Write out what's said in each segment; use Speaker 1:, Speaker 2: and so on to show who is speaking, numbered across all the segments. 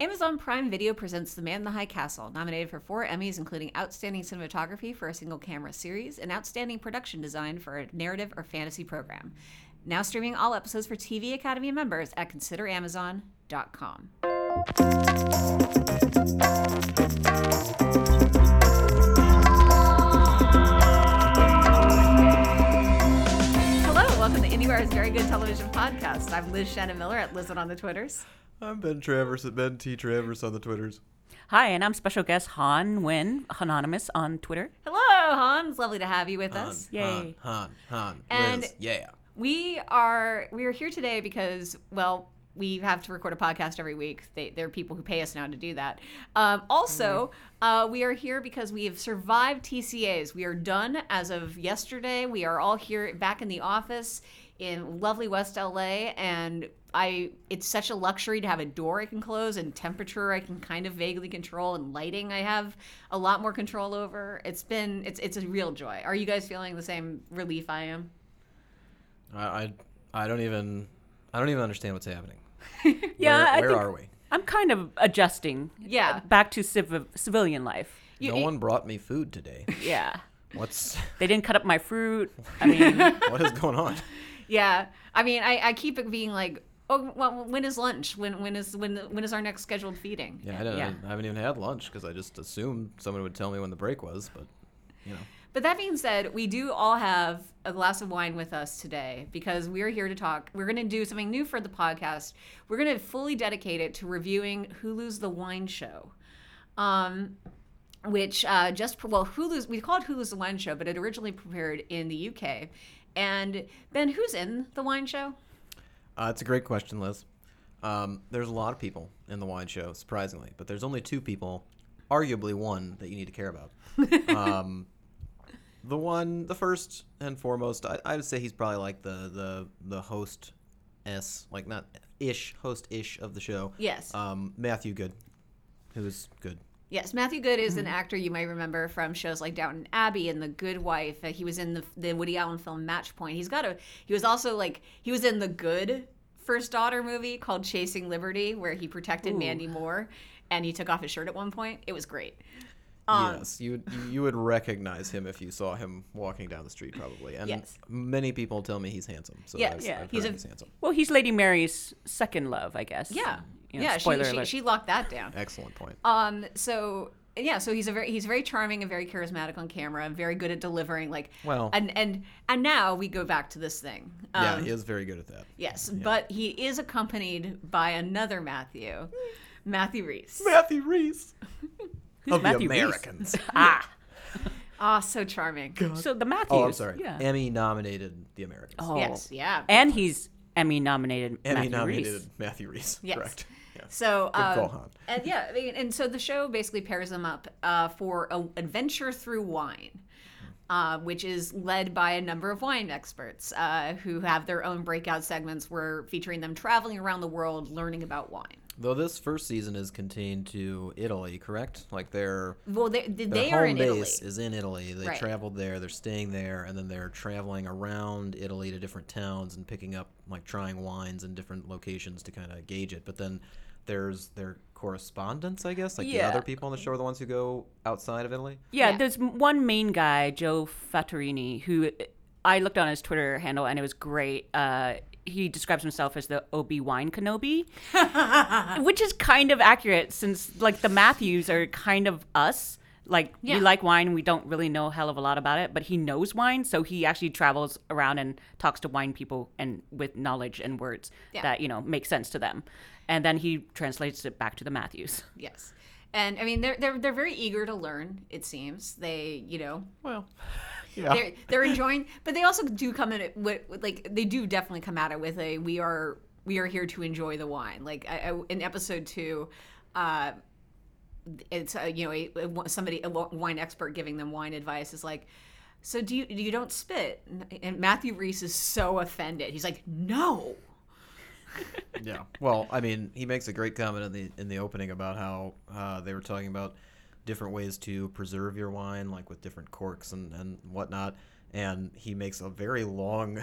Speaker 1: Amazon Prime Video presents The Man in the High Castle, nominated for four Emmys, including Outstanding Cinematography for a Single Camera Series and Outstanding Production Design for a Narrative or Fantasy Program. Now streaming all episodes for TV Academy members at ConsiderAmazon.com. Hello, welcome to IndieWire's Very Good Television Podcast. I'm Liz Shannon Miller at Liz on the Twitters.
Speaker 2: I'm Ben Travers at Ben T. Travers on the Twitters.
Speaker 3: Hi, and I'm special guest Hanh Nguyen, anonymous on Twitter.
Speaker 1: Hello, Hans. Lovely to have you with
Speaker 2: Han,
Speaker 1: us.
Speaker 3: Yay.
Speaker 2: Han, Han, Han.
Speaker 1: And-
Speaker 2: Liz, yeah.
Speaker 1: We are we are here today because well we have to record a podcast every week. They, there are people who pay us now to do that. Um, also, uh, we are here because we have survived TCAs. We are done as of yesterday. We are all here back in the office in lovely West LA, and I it's such a luxury to have a door I can close and temperature I can kind of vaguely control and lighting I have a lot more control over. It's been it's it's a real joy. Are you guys feeling the same relief I am?
Speaker 2: I, I, I don't even, I don't even understand what's happening.
Speaker 3: Yeah,
Speaker 2: where, where are we?
Speaker 3: I'm kind of adjusting.
Speaker 1: Uh, yeah.
Speaker 3: Back to civ- civilian life.
Speaker 1: You-
Speaker 2: no one brought me food today.
Speaker 3: Yeah.
Speaker 2: What's,
Speaker 3: They didn't cut up my fruit. I mean,
Speaker 2: what is going on?
Speaker 1: Yeah, I mean, I, I keep it being like, oh, well, when is lunch? When when is when when is our next scheduled feeding?
Speaker 2: Yeah, I, don't,
Speaker 3: Yeah.
Speaker 2: I haven't even had lunch because I just assumed someone would tell me when the break was, but you know.
Speaker 1: But that being said, we do all have a glass of wine with us today because we're here to talk. We're going to do something new for the podcast. We're going to fully dedicate it to reviewing Hulu's The Wine Show. Um, which uh, just well Hulu's we call it Hulu's The Wine Show, but it originally premiered in the UK. And Ben, who's in the wine show?
Speaker 2: Uh, it's a great question, Liz. Um, there's a lot of people in the wine show, surprisingly, but there's only two people, arguably one, that you need to care about. um, the one, the first and foremost, I, I would say he's probably like the the the host s, like not ish host ish of the show.
Speaker 1: Yes.
Speaker 2: Um, Matthew Goode, who's good.
Speaker 1: Yes, Matthew Goode is an actor you might remember from shows like Downton Abbey and The Good Wife. Uh, he was in the, the Woody Allen film Match Point. He's got a. He was also like he was in the Good First Daughter movie called Chasing Liberty, where he protected Mandy Moore, and he took off his shirt at one point. It was great. Um,
Speaker 2: yes, you would you- you would recognize him if you saw him walking down the street, probably. And
Speaker 1: Yes.
Speaker 2: many people tell me he's handsome. So
Speaker 1: Yes,
Speaker 2: I've,
Speaker 1: yeah,
Speaker 2: I've
Speaker 1: he's
Speaker 2: heard
Speaker 1: a-
Speaker 2: he's handsome.
Speaker 3: well, he's Lady Mary's second love, I guess.
Speaker 1: Yeah,
Speaker 3: You know,
Speaker 1: yeah. She,
Speaker 3: spoiler
Speaker 1: she,
Speaker 3: alert.
Speaker 1: she locked that down.
Speaker 2: Excellent point.
Speaker 1: Um. So yeah. So he's a very he's very charming and very charismatic on camera and very good at delivering. Like
Speaker 2: Well-
Speaker 1: and and and now we go back to this thing. Um,
Speaker 2: yeah, he is very good at that.
Speaker 1: Yes, but he is accompanied by another Matthew, Matthew Rhys.
Speaker 2: Matthew Rhys.
Speaker 3: Who's
Speaker 2: of
Speaker 3: Matthew
Speaker 2: the
Speaker 3: Rhys?
Speaker 2: Americans.
Speaker 3: Ah.
Speaker 1: Ah, so charming.
Speaker 3: So the Matthews.
Speaker 2: oh, I'm sorry.
Speaker 3: Yeah.
Speaker 2: Emmy nominated The Americans.
Speaker 3: Oh.
Speaker 1: Yes, yeah.
Speaker 3: And he's Emmy nominated.
Speaker 2: Emmy
Speaker 3: Matthew
Speaker 2: nominated
Speaker 3: Rhys.
Speaker 2: Matthew Rhys.
Speaker 1: Yes.
Speaker 2: Correct. Yeah.
Speaker 1: So,
Speaker 2: Good
Speaker 1: um,
Speaker 2: call, Han.
Speaker 1: and yeah, I mean, and so the show basically pairs them up uh, for an adventure through wine. Uh, which is led by a number of wine experts uh, who have their own breakout segments where featuring them traveling around the world learning about wine.
Speaker 2: Though this first season is contained to Italy, correct? Like their
Speaker 1: Well, they,
Speaker 2: their
Speaker 1: they
Speaker 2: home
Speaker 1: are in
Speaker 2: base
Speaker 1: Italy.
Speaker 2: is in Italy. They
Speaker 1: Right.
Speaker 2: traveled there. They're staying there, and then they're traveling around Italy to different towns and picking up like trying wines in different locations to kind of gauge it. But then there's their correspondents, I guess. Like the other people on the show are the ones who go outside of Italy.
Speaker 3: Yeah,
Speaker 1: Yeah.
Speaker 3: there's one main guy, Joe Fattorini, who I looked on his Twitter handle and it was great. Uh, he describes himself as the Obi Wan Kenobi, which is kind of accurate since like the Matthews are kind of us. Like
Speaker 1: Yeah.
Speaker 3: we like wine, we don't really know a hell of a lot about it, but he knows wine, so he actually travels around and talks to wine people and with knowledge and words
Speaker 1: Yeah.
Speaker 3: that you know make sense to them, and then he translates it back to the Matthews.
Speaker 1: Yes. And I mean, they're, they're, they're very eager to learn, it seems. They, you know,
Speaker 2: Well, yeah.
Speaker 1: they're, they're enjoying, but they also do come in it with, with, like, they do definitely come at it with a, we are, we are here to enjoy the wine. Like I, I, in episode two, uh, it's, uh, you know, a, a- somebody, a wine expert giving them wine advice is like, so do you, you don't spit? And Matthew Rhys is so offended. He's like, no.
Speaker 2: yeah. Well, I mean, he makes a great comment in the in the opening about how uh, they were talking about different ways to preserve your wine, like with different corks and and whatnot. And he makes a very long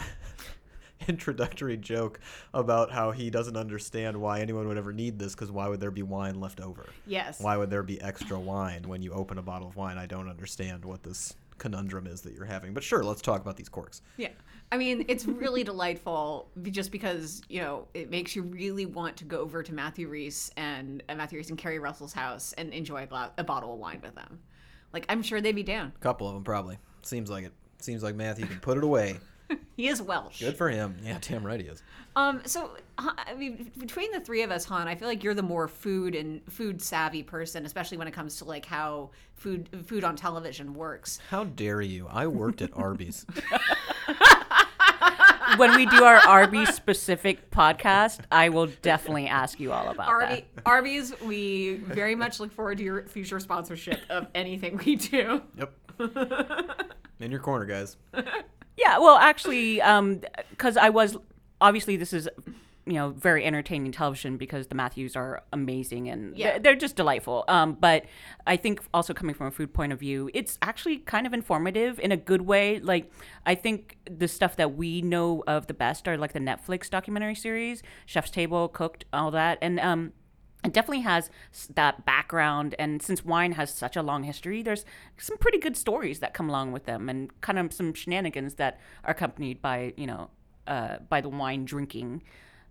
Speaker 2: introductory joke about how he doesn't understand why anyone would ever need this because why would there be wine left over?
Speaker 1: Yes.
Speaker 2: Why would there be extra wine when you open a bottle of wine? I don't understand what this conundrum is that you're having. But sure, let's talk about these corks.
Speaker 1: Yeah. I mean, it's really delightful just because, you know, it makes you really want to go over to Matthew Rhys and uh, Matthew Rhys and Keri Russell's house and enjoy a, gla- a bottle of wine with them. Like, I'm sure they'd be down.
Speaker 2: A couple of them probably. Seems like it. Seems like Matthew can put it away.
Speaker 1: He is Welsh.
Speaker 2: Good for him. Yeah, damn right he is.
Speaker 1: Um, so I mean, between the three of us, Han, I feel like you're the more food and food savvy person, especially when it comes to like how food food on television works.
Speaker 2: How dare you? I worked at Arby's.
Speaker 3: when we do our Arby's specific podcast, I will definitely ask you all about
Speaker 1: Arby, Arby's, we very much look forward to your future sponsorship of anything we do.
Speaker 2: Yep. In your corner, guys.
Speaker 3: Yeah, well, actually, because I was obviously this is you know very entertaining television because the Matthews are amazing and
Speaker 1: Yeah.
Speaker 3: they're, they're just delightful. Um, but I think also coming from a food point of view, it's actually kind of informative in a good way. Like I think the stuff that we know of the best are like the Netflix documentary series, Chef's Table, Cooked, all that, and um. It definitely has that background and since wine has such a long history there's some pretty good stories that come along with them and kind of some shenanigans that are accompanied by you know uh, by the wine drinking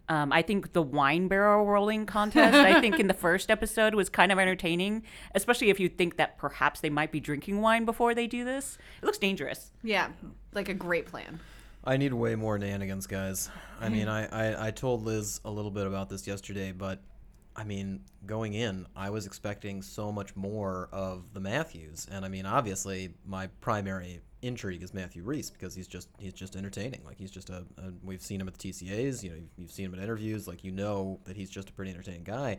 Speaker 3: um, i think the wine barrel rolling contest i think in the first episode was kind of entertaining especially if you think that perhaps they might be drinking wine before they do this it looks dangerous
Speaker 1: Yeah, like a great plan.
Speaker 2: I need way more nanigans, guys. I mean, I, I, I told Liz a little bit about this yesterday, but I mean, going in, I was expecting so much more of the Matthews, and I mean, obviously, my primary intrigue is Matthew Rhys because he's just he's just entertaining. Like he's just a, a we've seen him at the TCAs, you know, you've, you've seen him at interviews, like you know that he's just a pretty entertaining guy,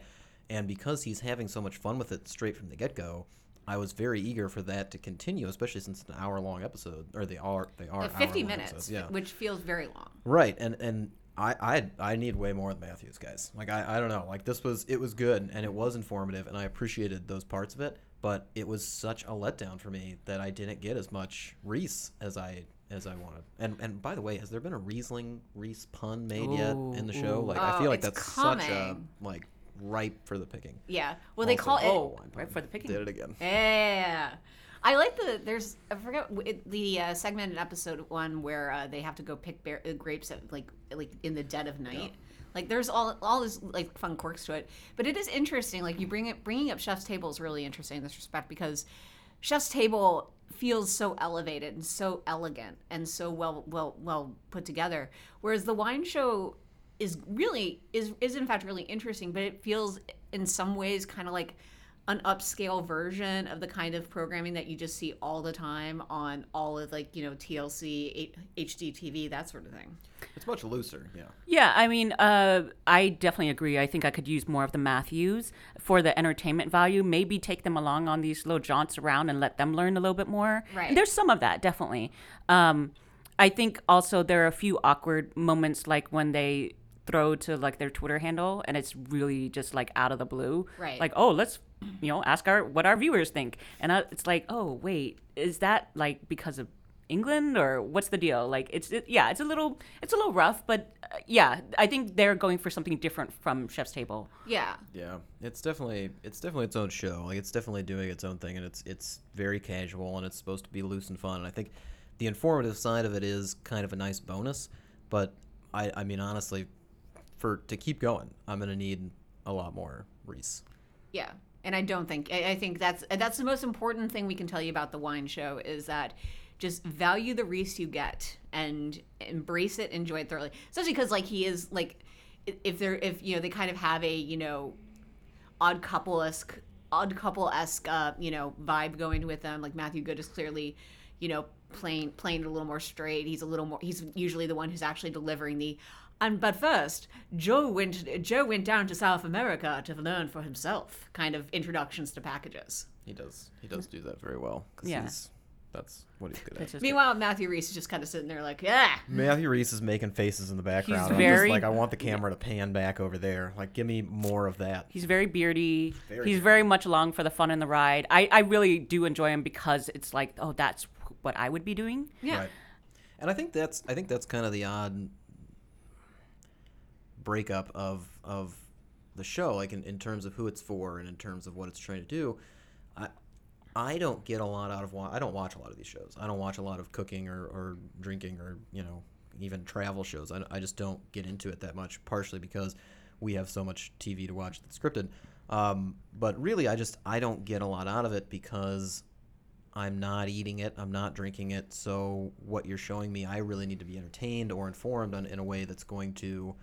Speaker 2: and because he's having so much fun with it straight from the get go. I was very eager for that to continue, especially since it's an hour-long episode, or they are they are
Speaker 1: Uh, 50 minutes,
Speaker 2: episodes, yeah.
Speaker 1: which feels very long.
Speaker 2: Right, and and I I I need way more of Matthews, guys. Like I I don't know, like this was it was good and it was informative and I appreciated those parts of it, but it was such a letdown for me that I didn't get as much Rhys as I as I wanted. And and by the way, has there been a Riesling Rhys pun made yet in the show?
Speaker 3: Ooh,
Speaker 2: Like I
Speaker 1: Oh,
Speaker 2: feel like
Speaker 1: it's
Speaker 2: that's such a
Speaker 1: coming.
Speaker 2: like ripe for the picking.
Speaker 1: Yeah. Well, they call it.
Speaker 3: oh
Speaker 2: Wine
Speaker 3: right
Speaker 2: pun.
Speaker 3: for the picking
Speaker 2: Did it again.
Speaker 1: Yeah. I like the there's I forget it, the uh, segment in episode one where uh, they have to go pick bear, uh, grapes at like like in the dead of night. Like there's all all this like fun quirks to it, but it is interesting. Like you bring it bringing up Chef's Table is really interesting in this respect because Chef's Table feels so elevated and so elegant and so well well well put together, whereas the wine show is really is is in fact really interesting, but it feels in some ways kind of like an upscale version of the kind of programming that you just see all the time on all of like you know TLC, H- HGTV, that sort of thing.
Speaker 2: It's much looser, yeah.
Speaker 3: Yeah, I mean, uh, I definitely agree. I think I could use more of the Matthews for the entertainment value. Maybe take them along on these little jaunts around and let them learn a little bit more.
Speaker 1: Right.
Speaker 3: And there's some of that, definitely. Um, I think also there are a few awkward moments, like when they throw to like their Twitter handle, and it's really just like out of the blue.
Speaker 1: Right.
Speaker 3: Like, oh, let's you know ask our what our viewers think, and I, it's like, oh, wait, is that like because of England or what's the deal? Like it's it, yeah, it's a little it's a little rough, but uh, yeah, I think they're going for something different from Chef's Table.
Speaker 1: Yeah,
Speaker 2: Yeah, it's definitely it's definitely its own show. Like it's definitely doing its own thing, and it's it's very casual and it's supposed to be loose and fun. And I think the informative side of it is kind of a nice bonus. But I I mean honestly, for to keep going, I'm gonna need a lot more Rhys.
Speaker 1: yeah. And I don't think I, I think that's that's the most important thing we can tell you about the wine show is that just value the Rhys you get and embrace it, enjoy it thoroughly. Especially because like he is like if they're if you know they kind of have a you know odd couple esque odd couple esque uh, you know vibe going with them. Like Matthew Goode is clearly you know playing playing a little more straight. He's a little more. He's usually the one who's actually delivering the. And but first, Joe went Joe went down to South America to learn for himself. Kind of introductions to packages.
Speaker 2: He does he does do that very well.
Speaker 3: Yeah.
Speaker 2: he's, that's what he's good at.
Speaker 3: just-
Speaker 1: Meanwhile, Matthew Rhys is just kind of sitting there like, yeah.
Speaker 2: Matthew Rhys is making faces in the background. I'm
Speaker 3: very-
Speaker 2: just like I want the camera to pan back over there. Like give me more of that.
Speaker 3: He's very beardy.
Speaker 2: Very
Speaker 3: He's very much along for the fun and the ride. I, I really do enjoy him because it's like, oh, that's what I would be doing.
Speaker 1: Yeah.
Speaker 2: Right. And I think that's I think that's kind of the odd breakup of of the show, like in, in terms of who it's for and in terms of what it's trying to do. I I don't get a lot out of I don't watch a lot of these shows. I don't watch a lot of cooking or, or drinking or you know even travel shows. I, I just don't get into it that much. Partially because we have so much TV to watch that's scripted. Um, but really, I just I don't get a lot out of it because I'm not eating it. I'm not drinking it. So what you're showing me, I really need to be entertained or informed on, in a way that's going to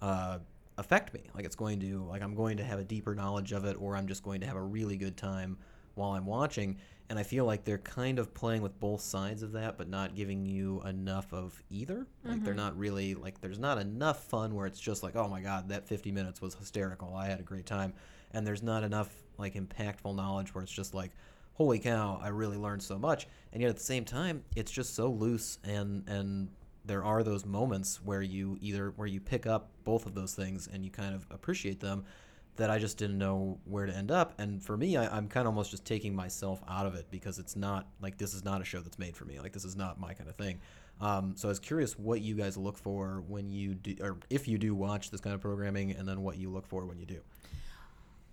Speaker 2: uh, affect me. Like it's going to like I'm going to have a deeper knowledge of it, or I'm just going to have a really good time while I'm watching. And I feel like they're kind of playing with both sides of that, but not giving you enough of either. Like they're not really like there's not enough fun where it's just like, oh my god, that 50 minutes was hysterical. I had a great time. And there's not enough like impactful knowledge where it's just like, holy cow, I really learned so much. And yet at the same time, it's just so loose and and there are those moments where you either where you pick up both of those things and you kind of appreciate them that I just didn't know where to end up. And for me, I, I'm kind of almost just taking myself out of it because it's not like this is not a show that's made for me. Like this is not my kind of thing. Um, so I was curious what you guys look for when you do, or if you do watch this kind of programming, and then what you look for when you do.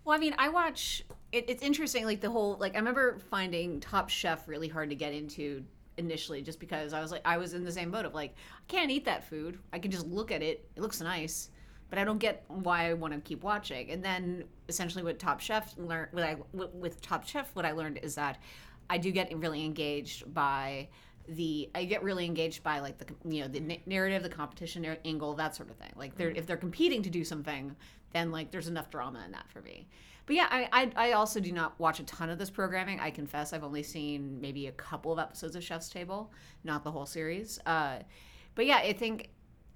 Speaker 1: Well, I mean, I watch. It, it's interesting, like the whole. Like I remember finding Top Chef really hard to get into initially, just because I was like, I was in the same boat of like, I can't eat that food. I can just look at it. It looks nice, but I don't get why I want to keep watching. And then essentially, what Top Chef learned, I with- with Top Chef, what I learned is that I do get really engaged by the I get really engaged by like the you know the narrative, the competition angle, that sort of thing. Like they're if they're competing to do something, then like there's enough drama in that for me. But yeah, I, I I also do not watch a ton of this programming. I confess I've only seen maybe a couple of episodes of Chef's Table, not the whole series. Uh, but yeah, I think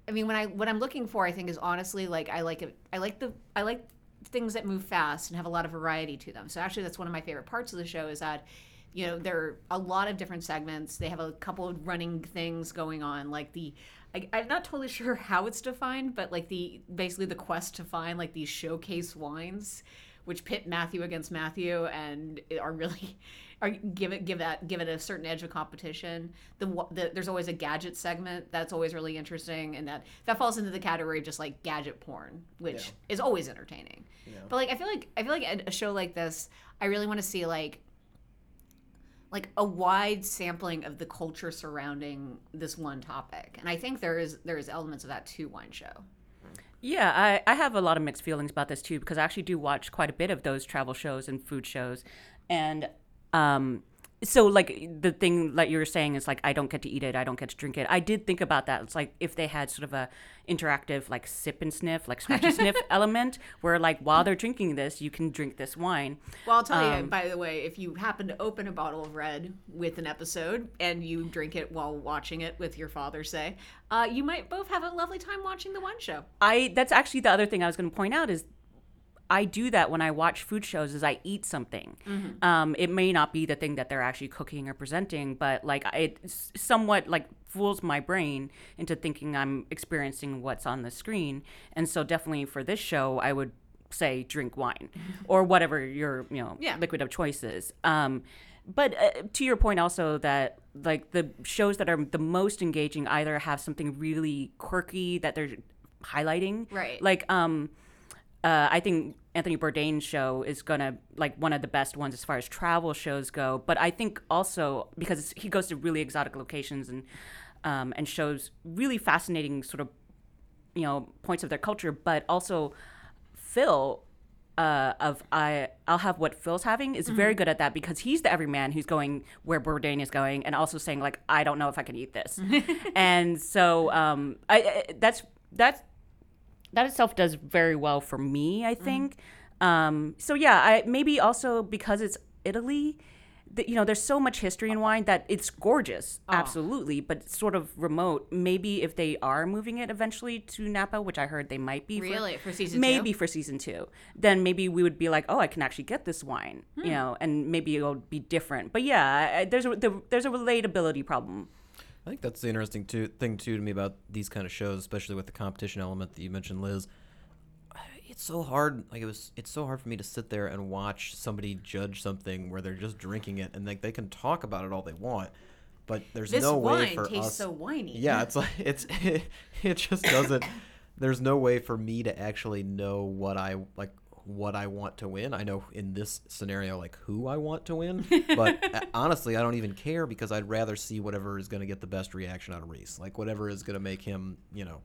Speaker 1: I mean when I what I'm looking for I think is honestly like I like it I like the I like things that move fast and have a lot of variety to them. So actually that's one of my favorite parts of the show is that you know there are a lot of different segments they have a couple of running things going on like the I, i'm not totally sure how it's defined but like the basically the quest to find like these showcase wines which pit matthew against matthew and are really are give it give that give it a certain edge of competition. The, the there's always a gadget segment that's always really interesting and that that falls into the category of just like gadget porn which is always entertaining. But like i feel like i feel like a, a show like this i really want to see like like a wide sampling of the culture surrounding this one topic. And i think there is there is elements of that to one show
Speaker 3: Yeah, I, I have a lot of mixed feelings about this too because I actually do watch quite a bit of those travel shows and food shows. And um, so, like, the thing that you were saying is like, I don't get to eat it, I don't get to drink it. I did think about that. It's like if they had sort of a interactive, like, sip and sniff, like, scratch and sniff element where, like, while they're drinking this, you can drink this wine.
Speaker 1: well i'll tell you by the way if you happen to open a bottle of red with an episode and you drink it while watching it with your father say uh, you might both have a lovely time watching the wine show
Speaker 3: I that's actually the other thing I was going to point out is I do that when I watch food shows is I eat something. Um, it may not be the thing that they're actually cooking or presenting, but like it somewhat like fools my brain into thinking I'm experiencing what's on the screen. And so definitely for this show, I would say drink wine or whatever your you know
Speaker 1: Yeah.
Speaker 3: liquid of choice is. Um, but uh, to your point also that like the shows that are the most engaging either have something really quirky that they're highlighting
Speaker 1: Right.
Speaker 3: like um uh, I think Anthony Bourdain's show is gonna like one of the best ones as far as travel shows go. But I think also because he goes to really exotic locations and um, and shows really fascinating sort of you know points of their culture. But also Phil uh, of I I'll have what Phil's having is very good at that because he's the everyman who's going where Bourdain is going and also saying like I don't know if I can eat this, and so um, I, I that's that's that itself does very well for me i think. Um, so yeah I, maybe also because it's italy that you know there's so much history in wine that it's gorgeous absolutely but sort of remote. Maybe if they are moving it eventually to napa which i heard they might be
Speaker 1: Really? For season two?
Speaker 3: maybe for season two. Then maybe we would be like oh i can actually get this wine
Speaker 1: Hmm.
Speaker 3: you know and maybe it'll be different. But yeah there's a the, there's a relatability problem
Speaker 2: I think that's the interesting too, thing too to me about these kind of shows, especially with the competition element that you mentioned, Liz. It's so hard. Like it was, it's so hard for me to sit there and watch somebody judge something where they're just drinking it and like they can talk about it all they want, but there's
Speaker 1: this
Speaker 2: no way for
Speaker 1: tastes
Speaker 2: us.
Speaker 1: so winey
Speaker 2: Yeah, it's like it's it, it, just doesn't there's no way for me to actually know what I like what I want to win. I know in this scenario like who I want to win, but uh, honestly, I don't even care because I'd rather see whatever is going to get the best reaction out of Rhys. Like whatever is going to make him, you know,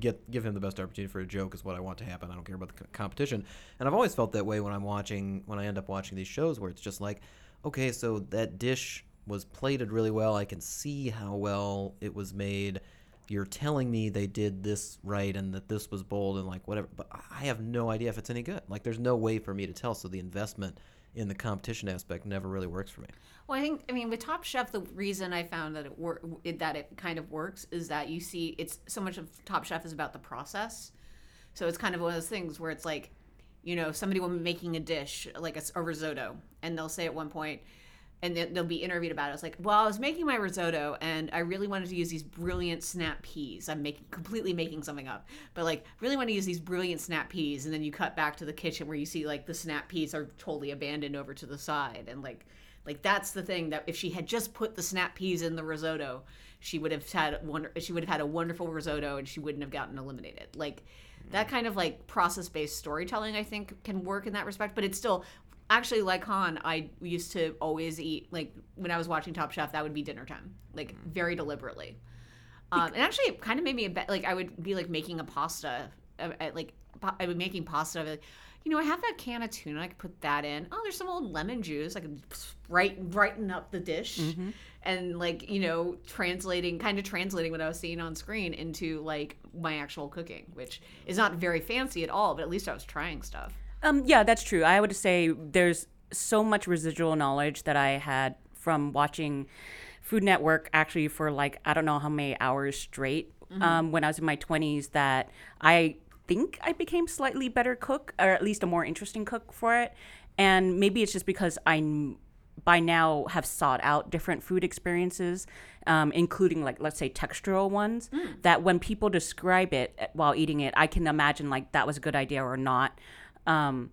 Speaker 2: get give him the best opportunity for a joke is what I want to happen. I don't care about the c- competition. And I've always felt that way when I'm watching when I end up watching these shows where it's just like, okay, so that dish was plated really well. I can see how well it was made you're telling me they did this right and that this was bold and like whatever but i have no idea if it's any good like there's no way for me to tell so the investment in the competition aspect never really works for me
Speaker 1: Well, I think I mean with Top Chef, the reason I found that it wor- it, that it kind of works is that you see it's so much of Top Chef is about the process. So it's kind of one of those things where it's like, you know, somebody will be making a dish like a risotto, and they'll say at one point, and they- they'll be interviewed about it. It's like, well, I was making my risotto, and I really wanted to use these brilliant snap peas. I'm making completely making something up, but like really want to use these brilliant snap peas, and then you cut back to the kitchen where you see like the snap peas are totally abandoned over to the side, and like like that's the thing that if she had just put the snap peas in the risotto, she would have had wonder she would have had a wonderful risotto and she wouldn't have gotten eliminated. Like that mm. kind of like process based storytelling I think can work in that respect, but it's still actually like Han, I used to always eat like when I was watching Top Chef, that would be dinner time, like very deliberately. Um, and actually, it kind of made me a bet. Like I would be like making a pasta, uh, uh, like I would be making pasta. I'd be like, you know, I have that can of tuna. I could put that in. Oh, there's some old lemon juice. I could brighten brighten up the dish, and like you know, translating kind of translating what I was seeing on screen into like my actual cooking, which is not very fancy at all. But at least I was trying stuff.
Speaker 3: Um, yeah, that's true. I would say there's so much residual knowledge that I had from watching Food Network actually for like I don't know how many hours straight um, when I was in my 20s that I think I became slightly better cook or at least a more interesting cook for it. And maybe it's just because I by now have sought out different food experiences, um, including like let's say textural ones. That when people describe it uh, while eating it, I can imagine like that was a good idea or not. Um,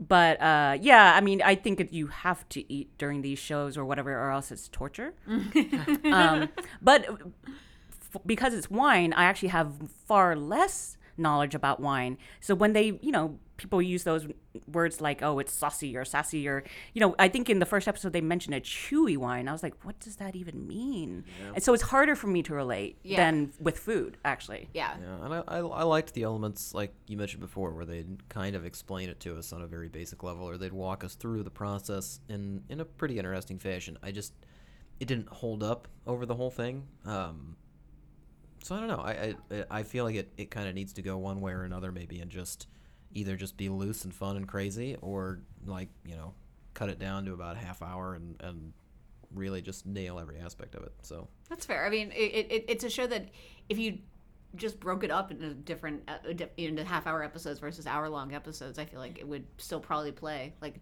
Speaker 3: but uh, yeah, I mean, I think if you have to eat during these shows or whatever, or else it's torture. um, but f- because it's wine, I actually have far less knowledge about wine. So when they, you know, people use those words like, oh, it's saucy or sassy, or, you know, I think in the first episode they mentioned a chewy wine. I was like, what does that even mean? And so it's harder for me to relate
Speaker 1: Yeah.
Speaker 3: than with food, actually.
Speaker 1: Yeah.
Speaker 2: yeah and I, I, I liked the elements like you mentioned before where they'd kind of explain it to us on a very basic level or they'd walk us through the process in in a pretty interesting fashion i just it didn't hold up over the whole thing um, so I don't know. I I, I feel like it, it kind of needs to go one way or another, maybe, and just either just be loose and fun and crazy, or like you know, cut it down to about a half hour and and really just nail every aspect of it. So
Speaker 1: That's fair. I mean, it, it, it's a show that if you just broke it up into different uh, into half hour episodes versus hour long episodes, I feel like it would still probably play. Like,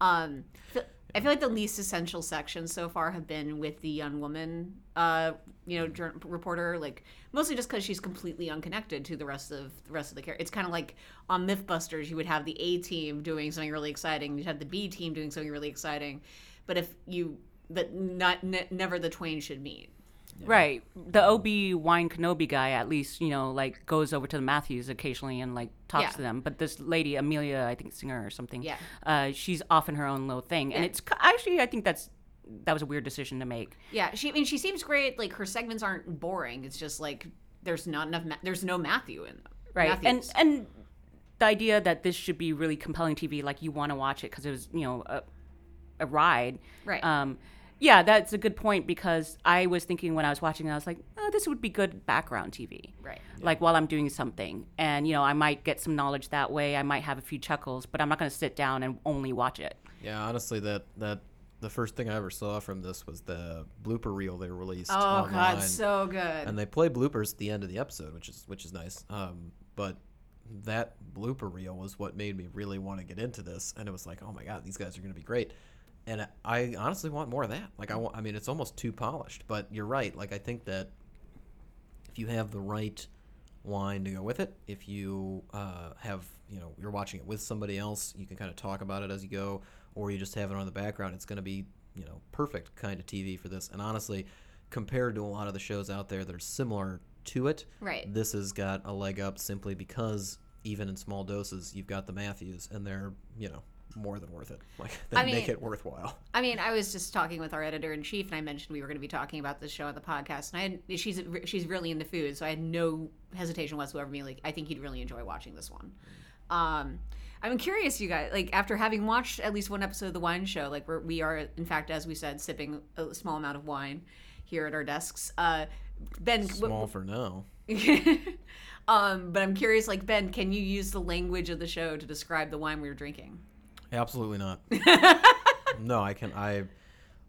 Speaker 1: um, fe- I feel like the least essential sections so far have been with the young woman, uh, you know, reporter. Like, mostly just because she's completely unconnected to the rest of the rest of the character. It's kind of like on MythBusters, you would have the A team doing something really exciting, you'd have the B team doing something really exciting, but if you but not ne- never the twain should meet.
Speaker 3: Right. The Obi Wan Kenobi guy, at least, you know, like goes over to the Matthews occasionally and like talks
Speaker 1: Yeah.
Speaker 3: to them. But this lady, Amelia, I think singer or something,
Speaker 1: Yeah.
Speaker 3: uh, she's off in her own little thing, and it's actually, I think that's that was a weird decision to make.
Speaker 1: Yeah, she. I mean, she seems great. Like her segments aren't boring. It's just like there's not enough. Ma- there's no Matthew in them.
Speaker 3: Right.
Speaker 1: Matthews.
Speaker 3: And and the idea that this should be really compelling TV, like you want to watch it because it was, you know, a, a ride.
Speaker 1: Right.
Speaker 3: Um, yeah, that's a good point because I was thinking when I was watching, it, I was like, oh, this would be good background TV.
Speaker 1: Right.
Speaker 3: Like while I'm doing something, and you know, I might get some knowledge that way. I might have a few chuckles, but I'm not going to sit down and only watch it.
Speaker 2: yeah, honestly, that that the first thing I ever saw from this was the blooper reel they released.
Speaker 1: oh
Speaker 2: online.
Speaker 1: God, so good.
Speaker 2: and they play bloopers at the end of the episode, which is which is nice. Um, but that blooper reel was what made me really want to get into this, and it was like, oh my god, these guys are going to be great. And I- honestly want more of that. Like I, want, I mean, it's almost too polished. But you're right. Like I think that if you have the right wine to go with it, if you uh, have, you know, you're watching it with somebody else, you can kind of talk about it as you go, or you just have it on the background. It's going to be, you know, perfect kind of TV for this. And honestly, compared to a lot of the shows out there that are similar to it.
Speaker 1: Right.
Speaker 2: This has got a leg up simply because even in small doses, you've got the Matthews, and they're you know more than worth it. Like they
Speaker 1: I
Speaker 2: make it worthwhile.
Speaker 1: I mean, I was just talking with our editor in chief, and I mentioned we were going to be talking about this show on the podcast. And I had, she's she's really into food, so I had no hesitation whatsoever. Me like, I think you'd really enjoy watching this one. Um, I'm curious, you guys, like after having watched at least one episode of the wine show, like we're, we are, in fact, as we said, sipping a small amount of wine here at our desks. Uh, ben,
Speaker 2: Small for now.
Speaker 1: um, but I'm curious, like Ben, can you use the language of the show to describe the wine we were drinking?
Speaker 2: Absolutely not. no, I can. I,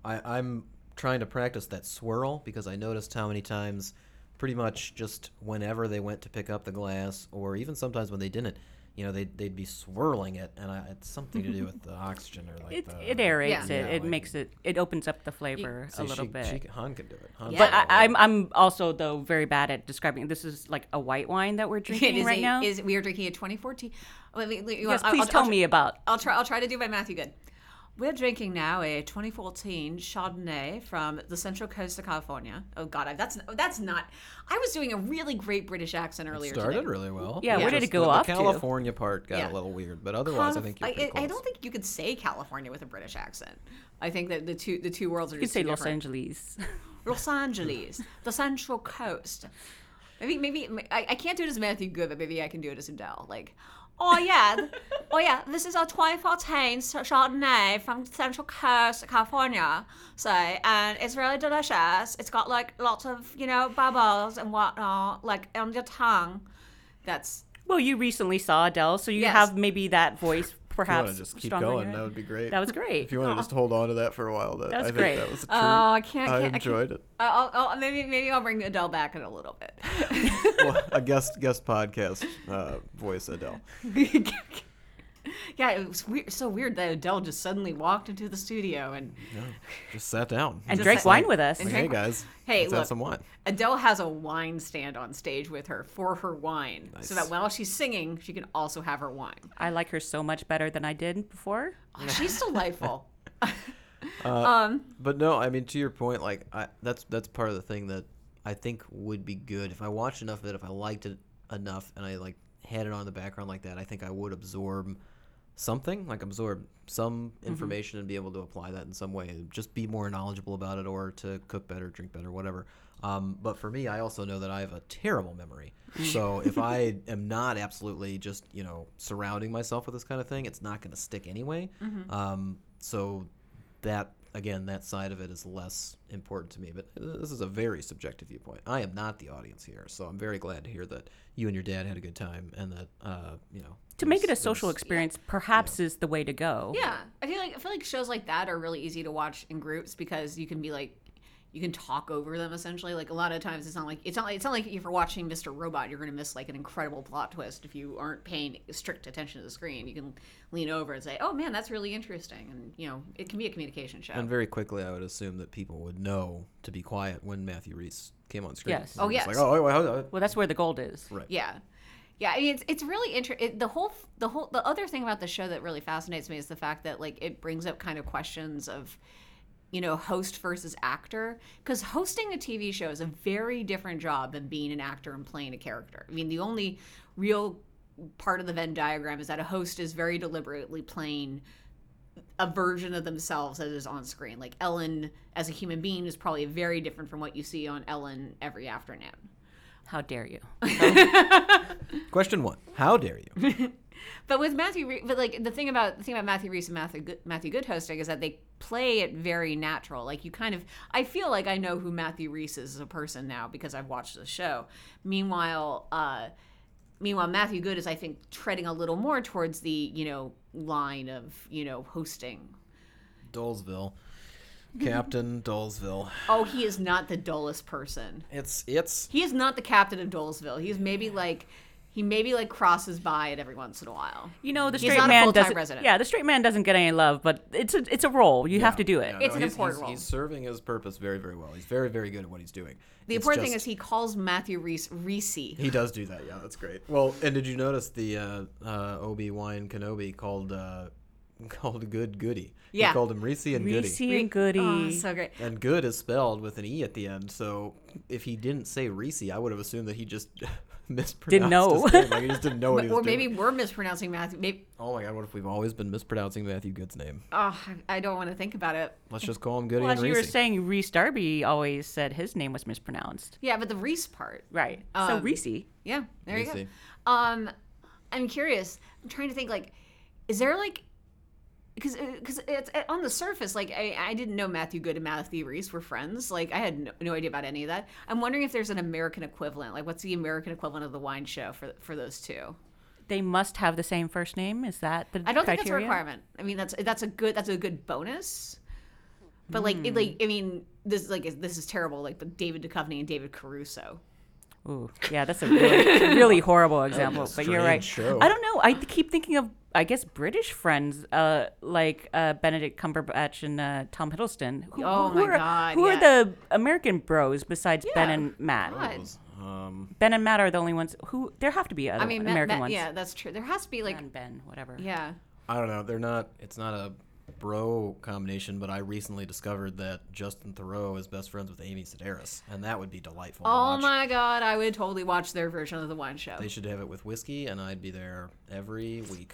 Speaker 2: I, I'm trying to practice that swirl because I noticed how many times, pretty much just whenever they went to pick up the glass, or even sometimes when they didn't, you know, they'd, they'd be swirling it, and I, it's something to do with the oxygen or like
Speaker 3: It,
Speaker 2: the.
Speaker 3: it aerates
Speaker 1: Yeah.
Speaker 3: it.
Speaker 2: Yeah,
Speaker 3: it
Speaker 2: like-
Speaker 3: makes it. It opens up the flavor
Speaker 2: See,
Speaker 3: a little
Speaker 2: she,
Speaker 3: bit.
Speaker 2: She, Han can do it. Han
Speaker 1: Yeah.
Speaker 3: but I,
Speaker 2: it.
Speaker 3: I'm I'm also though very bad at describing. This is like a white wine that we're drinking
Speaker 1: is
Speaker 3: right
Speaker 1: a-
Speaker 3: now.
Speaker 1: Is we are drinking a 2014. Wait, wait, wait,
Speaker 3: yes,
Speaker 1: I'll-
Speaker 3: please
Speaker 1: I'll-
Speaker 3: tell
Speaker 1: I'll-
Speaker 3: me about.
Speaker 1: I'll try. I'll try to do my Matthew Goode. We're drinking now a 2014 Chardonnay from the Central Coast of California. Oh God, I, that's that's not. I was doing a really great British accent earlier.
Speaker 2: It started
Speaker 1: today.
Speaker 2: really well.
Speaker 3: Yeah,
Speaker 1: where did
Speaker 3: it go
Speaker 2: the,
Speaker 3: off
Speaker 2: The
Speaker 3: to?
Speaker 2: California part got
Speaker 1: Yeah.
Speaker 2: a little weird, but otherwise, I think you're
Speaker 1: I,
Speaker 2: pretty
Speaker 1: I don't think you could say California with a British accent. I think that the two the two worlds are
Speaker 3: You could say
Speaker 1: too
Speaker 3: Los
Speaker 1: different.
Speaker 3: Angeles.
Speaker 1: Los Angeles, the Central Coast. Maybe, maybe I, I can't do it as Matthew Goode, but maybe I can do it as Adele. Like, oh yeah, oh yeah, this is a 2014 Chardonnay from Central Coast, California. So, and it's really delicious. It's got like lots of you know bubbles and whatnot, like on your tongue. That's
Speaker 3: well, you recently saw Adele, so you
Speaker 1: Yes.
Speaker 3: have maybe that voice
Speaker 2: If you want to just keep going, that would be great.
Speaker 3: That was great.
Speaker 2: If you want to just hold on to that for a while, that,
Speaker 3: That was
Speaker 2: I think
Speaker 3: great.
Speaker 2: that was true.
Speaker 1: oh I can't.
Speaker 2: I
Speaker 1: can't-
Speaker 2: enjoyed it.
Speaker 1: I'll, I'll, maybe maybe I'll bring Adele back in a little bit.
Speaker 2: Well, a guest guest podcast uh, voice Adele.
Speaker 1: yeah, it was weird, so weird that Adele just suddenly walked into the studio and
Speaker 2: Yeah, just sat down.
Speaker 3: and
Speaker 1: Just
Speaker 3: drank
Speaker 1: like-
Speaker 3: wine with us.
Speaker 2: Like, hey guys,
Speaker 1: Hey,
Speaker 2: let's
Speaker 1: look.
Speaker 2: have some wine.
Speaker 1: Adele has a wine stand on stage with her for her wine, so that while she's singing, she can also have her wine.
Speaker 3: I like her so much better than I did before.
Speaker 1: Oh, she's delightful.
Speaker 2: Uh,
Speaker 1: um,
Speaker 2: But no, I mean to your point, like I, that's that's part of the thing that I think would be good if I watched enough of it, if I liked it enough, and I like had it on the background like that. I think I would absorb something, like absorb some information and be able to apply that in some way, just be more knowledgeable about it, or to cook better, drink better, whatever. Um, but for me, I also know that I have a terrible memory. So if I am not absolutely just you know surrounding myself with this kind of thing, it's not going to stick anyway. Um, so that again that side of it is less important to me but this is a very subjective viewpoint. I am not the audience here so i'm very glad to hear that you and your dad had a good time and that uh, you know
Speaker 3: To make it a social
Speaker 2: there's-
Speaker 3: experience, perhaps is the way to go.
Speaker 1: yeah, I feel like I feel like shows like that are really easy to watch in groups because you can be like, you can talk over them essentially. Like a lot of times, it's not like it's not like it's not like if you're watching Mr. Robot, you're gonna miss like an incredible plot twist if you aren't paying strict attention to the screen. You can lean over and say, "Oh man, that's really interesting," and you know, it can be a communication show.
Speaker 2: and very quickly i would assume that people would know to be quiet when matthew rhys came on screen
Speaker 3: Yes.
Speaker 1: Oh,
Speaker 2: just
Speaker 1: yes.
Speaker 2: like oh, wait, wait, wait,
Speaker 3: Well, that's where the gold is.
Speaker 2: right
Speaker 1: Yeah. Yeah, I mean, it's it's really interesting. The whole the whole the other thing about the show that really fascinates me is the fact that like it brings up kind of questions of you know host versus actor because hosting a TV show is a very different job than being an actor and playing a character. I mean, the only real part of the Venn diagram is that a host is very deliberately playing a version of themselves that is on screen. Like Ellen as a human being is probably very different from what you see on Ellen every afternoon.
Speaker 3: How dare you?
Speaker 2: question one how dare you
Speaker 1: But with Matthew, Re- but like the thing about the thing about Matthew Rhys and Matthew Goode, Matthew Goode hosting is that they play it very natural. Like you kind of, I feel like I know who Matthew Rhys is as a person now because I've watched the show. Meanwhile, uh, meanwhile Matthew Goode is I think treading a little more towards the you know line of you know hosting.
Speaker 2: dolesville captain dolesville
Speaker 1: Oh, he is not the dullest person.
Speaker 2: it's it's
Speaker 1: He is not the captain of Dolesville. He's maybe like he maybe like crosses by it every once in a while.
Speaker 3: You know, the
Speaker 1: He's
Speaker 3: straight
Speaker 1: not a
Speaker 3: man
Speaker 1: full-time
Speaker 3: doesn't.
Speaker 1: resident.
Speaker 3: Yeah, the straight man doesn't get any love, but it's a it's a role. You have to do it.
Speaker 2: Yeah,
Speaker 1: It's an
Speaker 2: he's,
Speaker 1: important
Speaker 2: he's,
Speaker 1: role.
Speaker 2: he's serving his purpose very very well he's very very good at what he's doing
Speaker 1: The
Speaker 2: It's
Speaker 1: important thing
Speaker 2: just-
Speaker 1: is he calls Matthew Rhys Rhys.
Speaker 2: He does do that. Yeah, that's great. Well, and did you notice the uh, uh, Obi Wan Kenobi called uh, called Good Goody.
Speaker 1: Yeah.
Speaker 2: He called him Rhys and Goody.
Speaker 3: Rhys and Goody.
Speaker 1: Oh, so great.
Speaker 2: And good is spelled with an e at the end. So if he didn't say Rhys, I would have assumed that he just mispronounced
Speaker 3: know.
Speaker 2: his name. Like he just didn't know what he was
Speaker 1: Or maybe
Speaker 2: doing.
Speaker 1: we're mispronouncing Matthew. Maybe.
Speaker 2: Oh my god, what if we've always been mispronouncing Matthew Goode's name?
Speaker 1: Oh, I I don't want to think about it.
Speaker 2: Let's just call him Goody
Speaker 3: well,
Speaker 2: and
Speaker 3: as you were saying, Rhys Darby always said his name was mispronounced.
Speaker 1: Yeah, but the Rhys part.
Speaker 3: Right. so
Speaker 1: Um,
Speaker 3: Rhys.
Speaker 1: Yeah, there you go. Um, I'm curious. I'm trying to think. Like, is there like, because because it's uh, on the surface, like I, I didn't know Matthew Goode and Matthew Rhys were friends. Like I had no, no idea about any of that. I'm wondering if there's an American equivalent. Like, what's the American equivalent of the wine show for for those two?
Speaker 3: They must have the same first name. Is that the
Speaker 1: I don't think
Speaker 3: criteria?
Speaker 1: that's a requirement. I mean, that's that's a good that's a good bonus. But like, it, like I mean, this is like this is terrible. Like the David Duchovny and David Caruso.
Speaker 3: Ooh, yeah, that's a really, really horrible example. but you're right.
Speaker 2: show.
Speaker 3: I don't know. I keep thinking of, I guess, British friends, uh, like uh, Benedict Cumberbatch and uh, Tom Hiddleston. Who,
Speaker 1: Oh
Speaker 3: who
Speaker 1: my
Speaker 3: are,
Speaker 1: God,
Speaker 3: Who
Speaker 1: yeah.
Speaker 3: are the American bros besides Ben and Matt?
Speaker 1: God.
Speaker 2: Um,
Speaker 3: Ben and Matt are the only ones who. There have to be other
Speaker 1: I mean, Matt-
Speaker 3: American
Speaker 1: Matt-
Speaker 3: ones.
Speaker 1: yeah, that's true. There has to be like,
Speaker 3: Ben, Ben, whatever.
Speaker 1: yeah.
Speaker 2: I don't know. They're not. It's not a bro combination, but I recently discovered that Justin Theroux is best friends with Amy Sedaris, and that would be delightful. to
Speaker 1: Oh
Speaker 2: watch.
Speaker 1: my god, I would totally watch their version of the wine show.
Speaker 2: They should have it with whiskey, and I'd be there every week.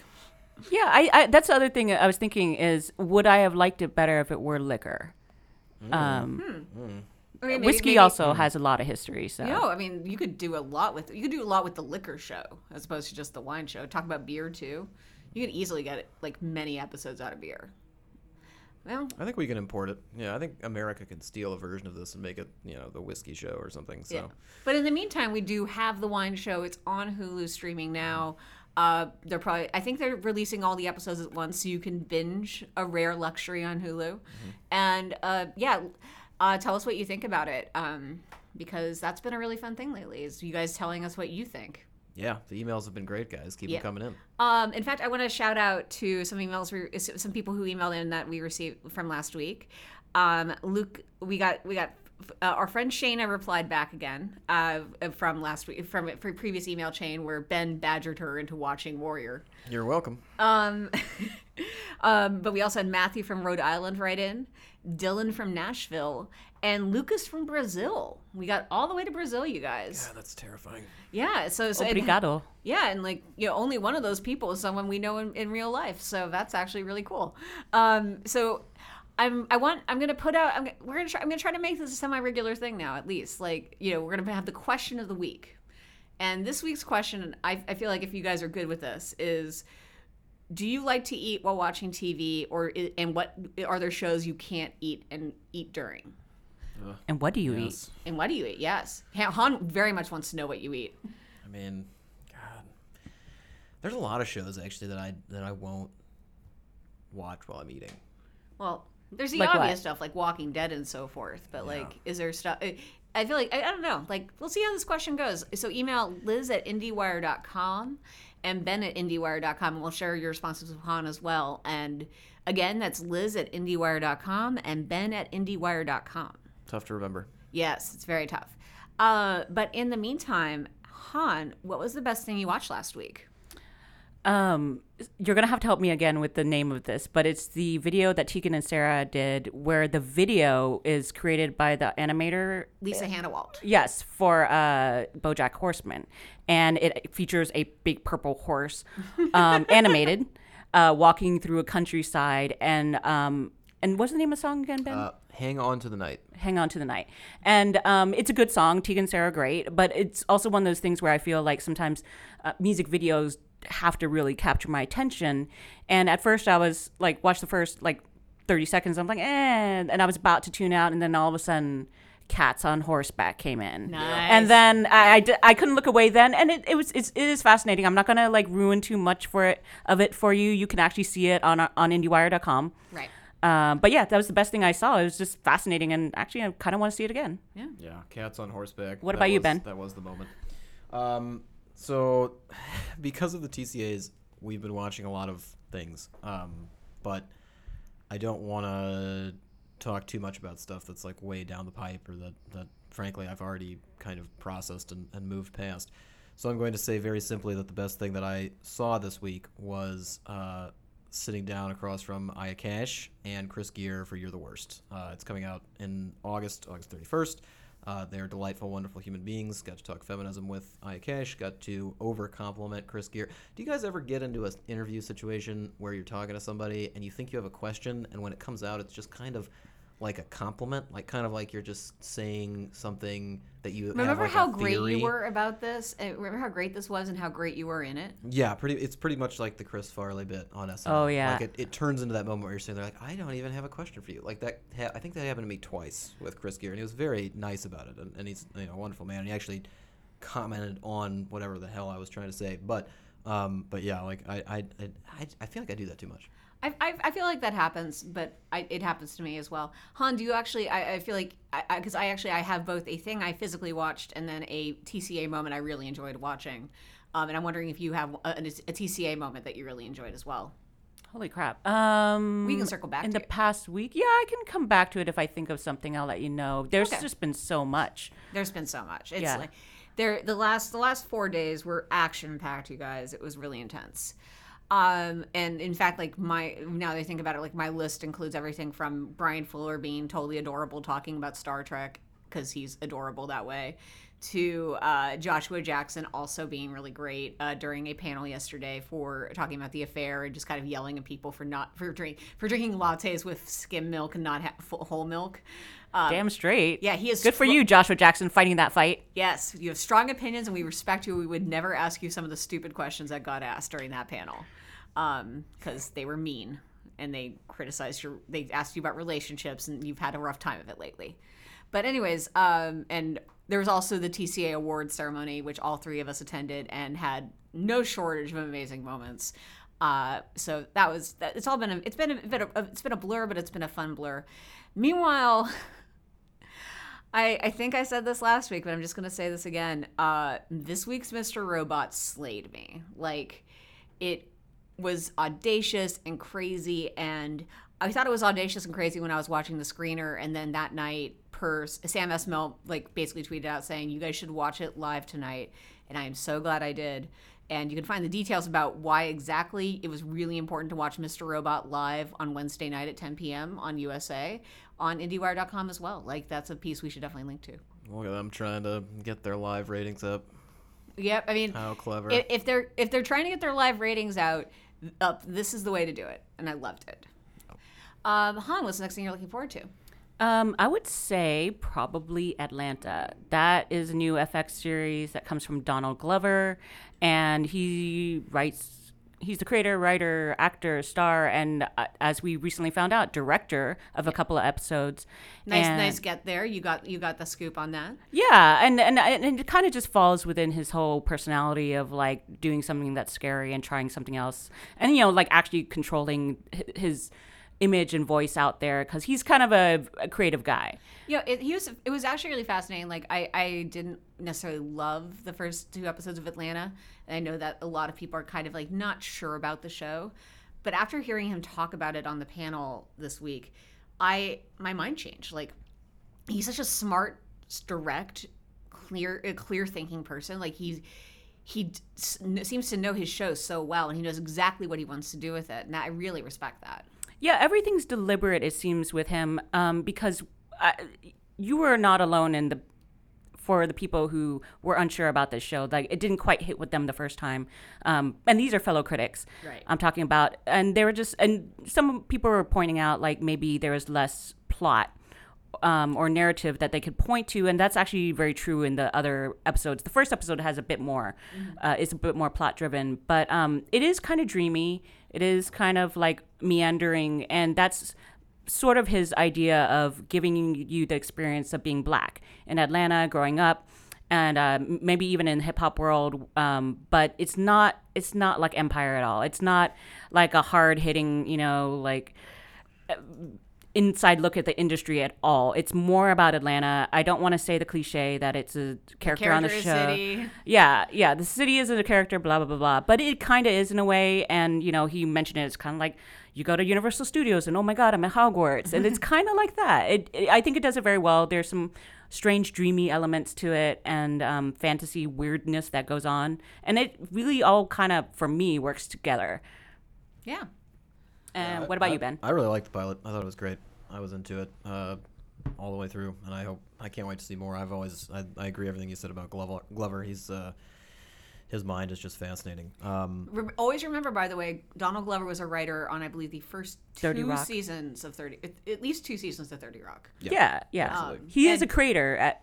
Speaker 3: Yeah, I, I that's the other thing I was thinking is would I have liked it better if it were liquor? Mm. Um, hmm. mm.
Speaker 1: I mean, maybe-
Speaker 3: whiskey
Speaker 1: maybe-
Speaker 3: also has a lot of history, so
Speaker 1: no, I mean, you could do a lot with you could do a lot with the liquor show as opposed to just the wine show. Talk about beer too. You could easily get like many episodes out of beer. Well,
Speaker 2: I think we can import it. Yeah, I think America could steal a version of this and make it, you know, the whiskey show or something. So
Speaker 1: yeah. But in the meantime, we do have the wine show. It's on Hulu streaming now. Uh, they're probably I think they're releasing all the episodes at once, so you can binge a rare luxury on Hulu. And uh, yeah, uh, tell us what you think about it. Um, because that's been a really fun thing lately. Is you guys telling us what you think.
Speaker 2: Yeah, the emails have been great, guys. Keep
Speaker 1: Yeah.
Speaker 2: them coming in.
Speaker 1: Um, in fact, I want to shout out to some emails, we, some people who emailed in that we received from last week. Um, Luke, we got we got uh, our friend Shayna replied back again uh, from last week from a previous email chain where Ben badgered her into watching Warrior.
Speaker 2: You're welcome.
Speaker 1: Um, um, but we also had Matthew from Rhode Island right in, Dylan from Nashville, and Lucas from Brazil. We got all the way to Brazil, you guys.
Speaker 2: Yeah, that's terrifying.
Speaker 1: Yeah, so, so and-
Speaker 3: obrigado.
Speaker 1: yeah, and like you know, only one of those people is someone we know in, in real life, so that's actually really cool. Um, so I'm I want I'm gonna put out I'm, gonna- we're gonna try I'm gonna try to make this a semi regular thing now at least. Like you know we're gonna have the question of the week, and this week's question I I feel like if you guys are good with this is. Do you like to eat while watching TV, or and what are there shows you can't eat and eat during?
Speaker 3: And what do you eat?
Speaker 1: And what do you eat? Yes, Han Han very much wants to know what you eat.
Speaker 2: I mean, God, there's a lot of shows actually that I that I won't watch while I'm eating.
Speaker 1: Well, there's the
Speaker 3: Like what?
Speaker 1: obvious stuff like Walking Dead and so forth, but like, is there stuff? I- I feel like I, I don't know. Like, we'll see how this question goes. So email Liz at IndieWire.com and Ben at IndieWire.com, and we'll share your responses with Han as well. And again, that's Liz at IndieWire.com and Ben at IndieWire.com.
Speaker 2: Tough to remember.
Speaker 1: Yes, it's very tough. Uh, but in the meantime, Han, what was the best thing you watched last week?
Speaker 3: Um, you're gonna have to help me again with the name of this, but it's the video that Tegan and Sara did, where the video is created by the animator.
Speaker 1: Lisa Hanawalt.
Speaker 3: Yes, for uh, BoJack Horseman, and it features a big purple horse, um, animated, uh, walking through a countryside, and um, and what's the name of the song again, Ben?
Speaker 2: Uh, hang on to the night.
Speaker 3: Hang on to the night. And um, it's a good song. Tegan and Sara are great, but it's also one of those things where I feel like sometimes uh, music videos have to really capture my attention. And at first, I was like, watch the first like 30 seconds. I'm like, eh. And I was about to tune out, and then all of a sudden, Cats on Horseback came in.
Speaker 1: Nice.
Speaker 3: And then I, I, I couldn't look away then. And it, it was it's, it is fascinating. I'm not going to like ruin too much for it of it for you. You can actually see it on, on IndieWire.com.
Speaker 1: Right.
Speaker 3: Um, but yeah, that was the best thing I saw. It was just fascinating, and actually, I kind of want to see it again.
Speaker 2: Yeah, Yeah. cats on horseback.
Speaker 3: What
Speaker 2: That
Speaker 3: about you,
Speaker 2: was-
Speaker 3: Ben?
Speaker 2: That was the moment. Um, so because of the TCAs, we've been watching a lot of things. Um, but I don't want to talk too much about stuff that's like way down the pipe or that that frankly I've already kind of processed and, and moved past. So I'm going to say very simply that the best thing that I saw this week was uh, sitting down across from Aya Cash and Chris Geere for You're the Worst. Uh, it's coming out in August, August 31st. Uh, they're delightful, wonderful human beings. Got to talk feminism with Aya Cash. Got to over compliment Chris Geere. Do you guys ever get into an interview situation where you're talking to somebody and you think you have a question, and when it comes out, it's just kind of like a compliment, like kind of like you're just saying something that you have,
Speaker 1: Remember
Speaker 2: like, a
Speaker 1: how great you were about this? Uh, Remember how great this was and how great you were in it?
Speaker 2: Yeah, pretty. It's pretty much like the Chris Farley bit on SNL.
Speaker 3: Oh, yeah.
Speaker 2: like it, it turns into that moment where you're sitting there like, I don't even have a question for you. Like that. Ha- I think that happened to me twice with Chris Geere, and he was very nice about it, and, and he's you know a wonderful man. And he actually commented on whatever the hell I was trying to say, but um, but yeah, like I I, I I feel like I do that too much.
Speaker 1: I, I, I feel like that happens, but I, it happens to me as well. Hanh, do you actually? I, I feel like because I, I, actually I have both a thing I physically watched and then a TCA moment I really enjoyed watching, um, and I'm wondering if you have a, a TCA moment that you really enjoyed as well.
Speaker 3: Holy crap. Um,
Speaker 1: We can circle back
Speaker 3: In the
Speaker 1: it.
Speaker 3: past week, yeah, I can come back to it if I think of something. I'll let you know. There's
Speaker 1: Okay.
Speaker 3: just been so much.
Speaker 1: There's been so much. It's
Speaker 3: Yeah.
Speaker 1: like there the last the last four days were action packed, you guys. It was really intense. Um, and in fact, like my now that I think about it, like my list includes everything from Bryan Fuller being totally adorable talking about Star Trek because he's adorable that way, to uh, Joshua Jackson also being really great uh, during a panel yesterday for talking about the affair and just kind of yelling at people for not for drink for drinking lattes with skim milk and not ha- whole milk. Um,
Speaker 3: Damn straight.
Speaker 1: yeah, he is
Speaker 3: Good for you, Joshua Jackson, fighting that fight.
Speaker 1: Yes, you have strong opinions, and we respect you. We would never ask you some of the stupid questions that got asked during that panel, because they were mean and they criticized your. They asked you about relationships, and you've had a rough time of it lately. But anyways, um, and there was also the TCA awards ceremony, which all three of us attended and had no shortage of amazing moments. Uh, so that was that. It's all been a, it's been a bit of, it's been a blur, but it's been a fun blur. Meanwhile. I, I think I said this last week, but I'm just going to say this again. Uh, this week's Mr. Robot slayed me. Like, it was audacious and crazy. And I thought it was audacious and crazy when I was watching the screener. And then that night, per Sam Esmail, like, basically tweeted out saying, You guys should watch it live tonight. And I am so glad I did. And you can find the details about why exactly it was really important to watch Mr. Robot live on Wednesday night at 10 p.m. on USA on IndieWire.com as well. Like, that's a piece we should definitely link to.
Speaker 2: Look at them trying to get their live ratings up.
Speaker 1: Yep. I mean,
Speaker 2: How clever.
Speaker 1: if, if they're if they're trying to get their live ratings out, up, this is the way to do it, and I loved it. Um, Hanh, what's the next thing you're looking forward to?
Speaker 3: Um, I would say probably Atlanta. That is a new FX series that comes from Donald Glover, and he writes. He's the creator, writer, actor, star, and uh, as we recently found out, director of a couple of episodes.
Speaker 1: Nice,
Speaker 3: And-
Speaker 1: nice get there. You got you got the scoop on that.
Speaker 3: Yeah, and and and it kind of just falls within his whole personality of like doing something that's scary and trying something else, and you know, like actually controlling hi- his image and voice out there because he's kind of a, a creative guy.
Speaker 1: Yeah, it, he was. It was actually really fascinating. Like I, I didn't necessarily love the first two episodes of Atlanta, and I know that a lot of people are kind of like not sure about the show. But after hearing him talk about it on the panel this week, I my mind changed. Like he's such a smart, direct, clear, clear thinking person. Like he's he seems to know his show so well, and he knows exactly what he wants to do with it, and I really respect that.
Speaker 3: Yeah, everything's deliberate. It seems with him um, because uh, you were not alone in the for the people who were unsure about this show. Like it didn't quite hit with them the first time, um, and these are fellow critics.
Speaker 1: Right.
Speaker 3: I'm talking about, and they were just, and some people were pointing out like maybe there was less plot. Um, or narrative that they could point to, and that's actually very true in the other episodes. The first episode has a bit more, uh, is a bit more plot driven, but um, it is kind of dreamy. It is kind of like meandering, and that's sort of his idea of giving you the experience of being black in Atlanta, growing up, and uh, maybe even in hip hop world. Um, but it's not it's not like Empire at all. It's not like a hard hitting, you know, like inside look at the industry at all. It's more about Atlanta. I don't want to say the cliche that it's a character, on the
Speaker 1: character
Speaker 3: show.
Speaker 1: city.
Speaker 3: Yeah, yeah. The city isn't a character, blah blah blah blah. But it kind of is in a way. And you know, he mentioned it. It's kind of like you go to Universal Studios and oh my god, I'm at Hogwarts, and it's kind of like that. It, it- I think it does it very well. There's some strange, dreamy elements to it, and um, fantasy weirdness that goes on, and it really all kind of for me works together.
Speaker 1: Yeah.
Speaker 3: And what about
Speaker 2: I,
Speaker 3: you, Ben?
Speaker 2: I really liked the pilot. I thought it was great. I was into it uh, all the way through, and I hope I can't wait to see more. I've always I, I agree everything you said about Glover. Glover, he's uh, his mind is just fascinating. Um,
Speaker 1: Re- always remember, by the way, Donald Glover was a writer on, I believe, the first two
Speaker 3: Rock.
Speaker 1: seasons of Thirty, at- at least two seasons of Thirty Rock.
Speaker 3: Yeah, yeah.
Speaker 2: Absolutely.
Speaker 3: he is
Speaker 1: and-
Speaker 3: a creator at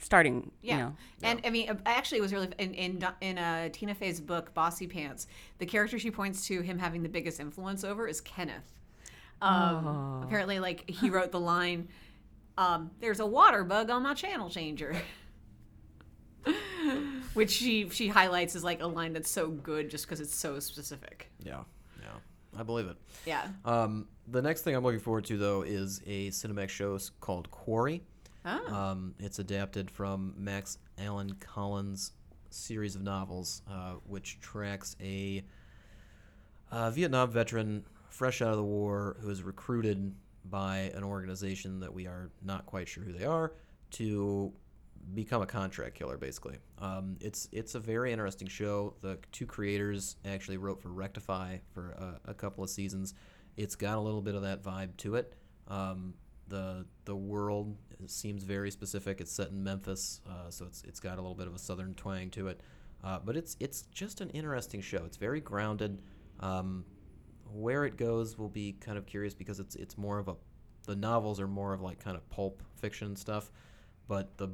Speaker 3: starting.
Speaker 1: Yeah,
Speaker 3: You know,
Speaker 1: and I mean, uh, actually, it was really in in Do- in uh, Tina Fey's book Bossy Pants. The character she points to him having the biggest influence over is Kenneth. Um, Apparently, like he wrote the line, um, "There's a water bug on my channel changer," which she she highlights as like a line that's so good just because it's so specific.
Speaker 2: yeah, yeah, I believe it.
Speaker 1: Yeah.
Speaker 2: Um, the next thing I'm looking forward to though is a Cinemax show called Quarry.
Speaker 1: Oh.
Speaker 2: Um, it's adapted from Max Allan Collins' series of novels, uh, which tracks a, uh Vietnam veteran fresh out of the war who is recruited by an organization that we are not quite sure who they are to become a contract killer. Basically, um, it's it's a very interesting show. The two creators actually wrote for Rectify for a, a couple of seasons. It's got a little bit of that vibe to it. Um, the the world seems very specific. It's set in Memphis, uh, so it's it's got a little bit of a southern twang to it. Uh, but it's it's just an interesting show. It's very grounded. Um, where it goes will be kind of curious because it's it's more of a the novels are more of like kind of pulp fiction stuff, but the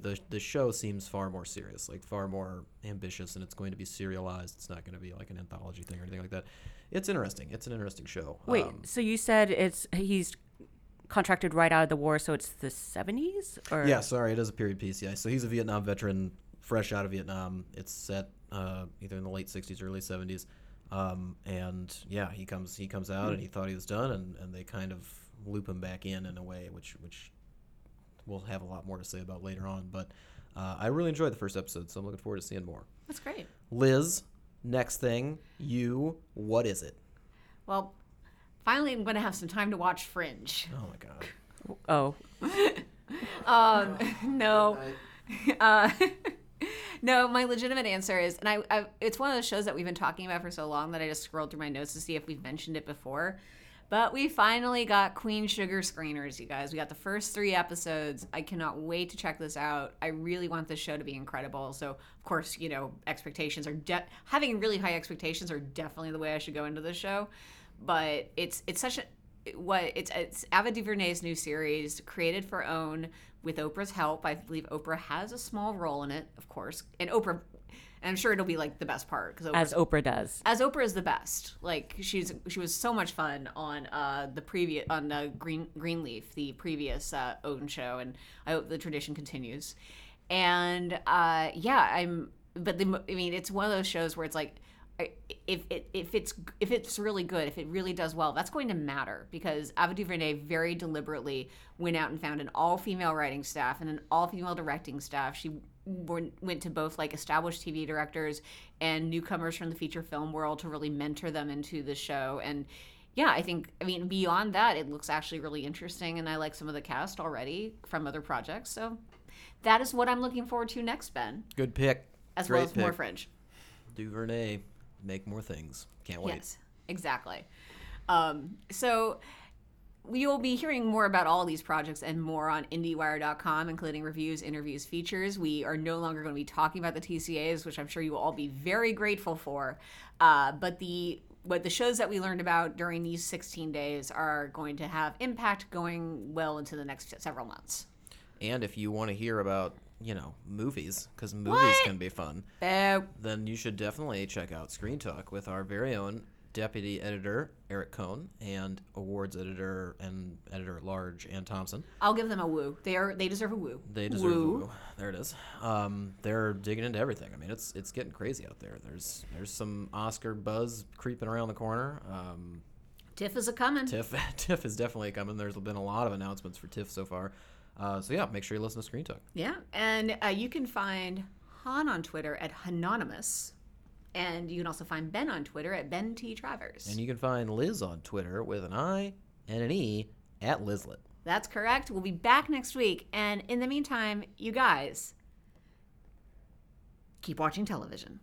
Speaker 2: the the show seems far more serious, like far more ambitious, and it's going to be serialized. It's not going to be like an anthology thing or anything like that. It's interesting. It's an interesting show.
Speaker 3: wait.
Speaker 2: Um,
Speaker 3: so you said it's he's contracted right out of the war, so it's the seventies, or
Speaker 2: Yeah, sorry, it is a period piece. Yeah, so he's a Vietnam veteran, fresh out of Vietnam. It's set uh, either in the late '60s or early '70s, um, and yeah, he comes he comes out and he thought he was done, and, and they kind of loop him back in in a way which which we'll have a lot more to say about later on. But uh, I really enjoyed the first episode, so I'm looking forward to seeing more.
Speaker 1: That's great.
Speaker 2: Liz, next thing, you, what is it?
Speaker 1: Well, finally, I'm going to have some time to watch Fringe.
Speaker 2: Oh my god.
Speaker 3: oh,
Speaker 1: Um, no. Uh, no, my legitimate answer is, and I, I, it's one of those shows that we've been talking about for so long that I just scrolled through my notes to see if we've mentioned it before. But we finally got Queen Sugar screeners, you guys. We got the first three episodes. I cannot wait to check this out. I really want this show to be incredible. So, of course, you know, expectations are de- having really high expectations are definitely the way I should go into this show. But it's it's such a what it's it's Ava DuVernay's new series created for OWN with Oprah's help. I believe Oprah has a small role in it, of course, and Oprah. And I'm sure it'll be like the best part because
Speaker 3: as Oprah does.
Speaker 1: as Oprah is the best. Like she's she was so much fun on uh, the previous on uh, Green Greenleaf, the previous uh, OWN show, and I hope the tradition continues. And uh, yeah, I'm. But the I mean, it's one of those shows where it's like. If it if it's if it's really good, if it really does well, that's going to matter because Ava DuVernay very deliberately went out and found an all female writing staff and an all female directing staff. She went went to both like established TV directors and newcomers from the feature film world to really mentor them into the show. And yeah, I think I mean beyond that, it looks actually really interesting, and I like some of the cast already from other projects. So that is what I'm looking forward to next, Ben,
Speaker 2: Good pick.
Speaker 1: as
Speaker 2: Great
Speaker 1: well as more
Speaker 2: pick.
Speaker 1: Fringe.
Speaker 2: Duvernay, make more things. Can't wait.
Speaker 1: Yes, exactly. Um, so we will be hearing more about all these projects and more on IndieWire.com, including reviews, interviews, features. We are no longer going to be talking about the TCAs, which I'm sure you will all be very grateful for. Uh, but the what the shows that we learned about during these 16 days are going to have impact going well into the next several months.
Speaker 2: And if you want to hear about, you know, movies, because movies
Speaker 1: What?
Speaker 2: can be fun,
Speaker 1: Boo.
Speaker 2: then you should definitely check out Screen Talk with our very own deputy editor, Eric Kohn, and awards editor and editor at large, Anne Thompson.
Speaker 1: I'll give them a woo. They are they deserve a woo.
Speaker 2: They deserve
Speaker 1: woo.
Speaker 2: a woo. There it is. Um, they're digging into everything. I mean, it's it's getting crazy out there. There's there's some Oscar buzz creeping around the corner. Um,
Speaker 1: TIFF is a coming.
Speaker 2: TIFF TIFF is definitely coming. There's been a lot of announcements for TIFF so far. Uh, so yeah, make sure you listen to Screen Talk.
Speaker 1: Yeah, and uh, you can find Hanh on Twitter at Hanonymous, and you can also find Ben on Twitter at Ben T Travers.
Speaker 2: And you can find Liz on Twitter with an I and an E at Lizlet.
Speaker 1: That's correct. We'll be back next week, and in the meantime, you guys keep watching television.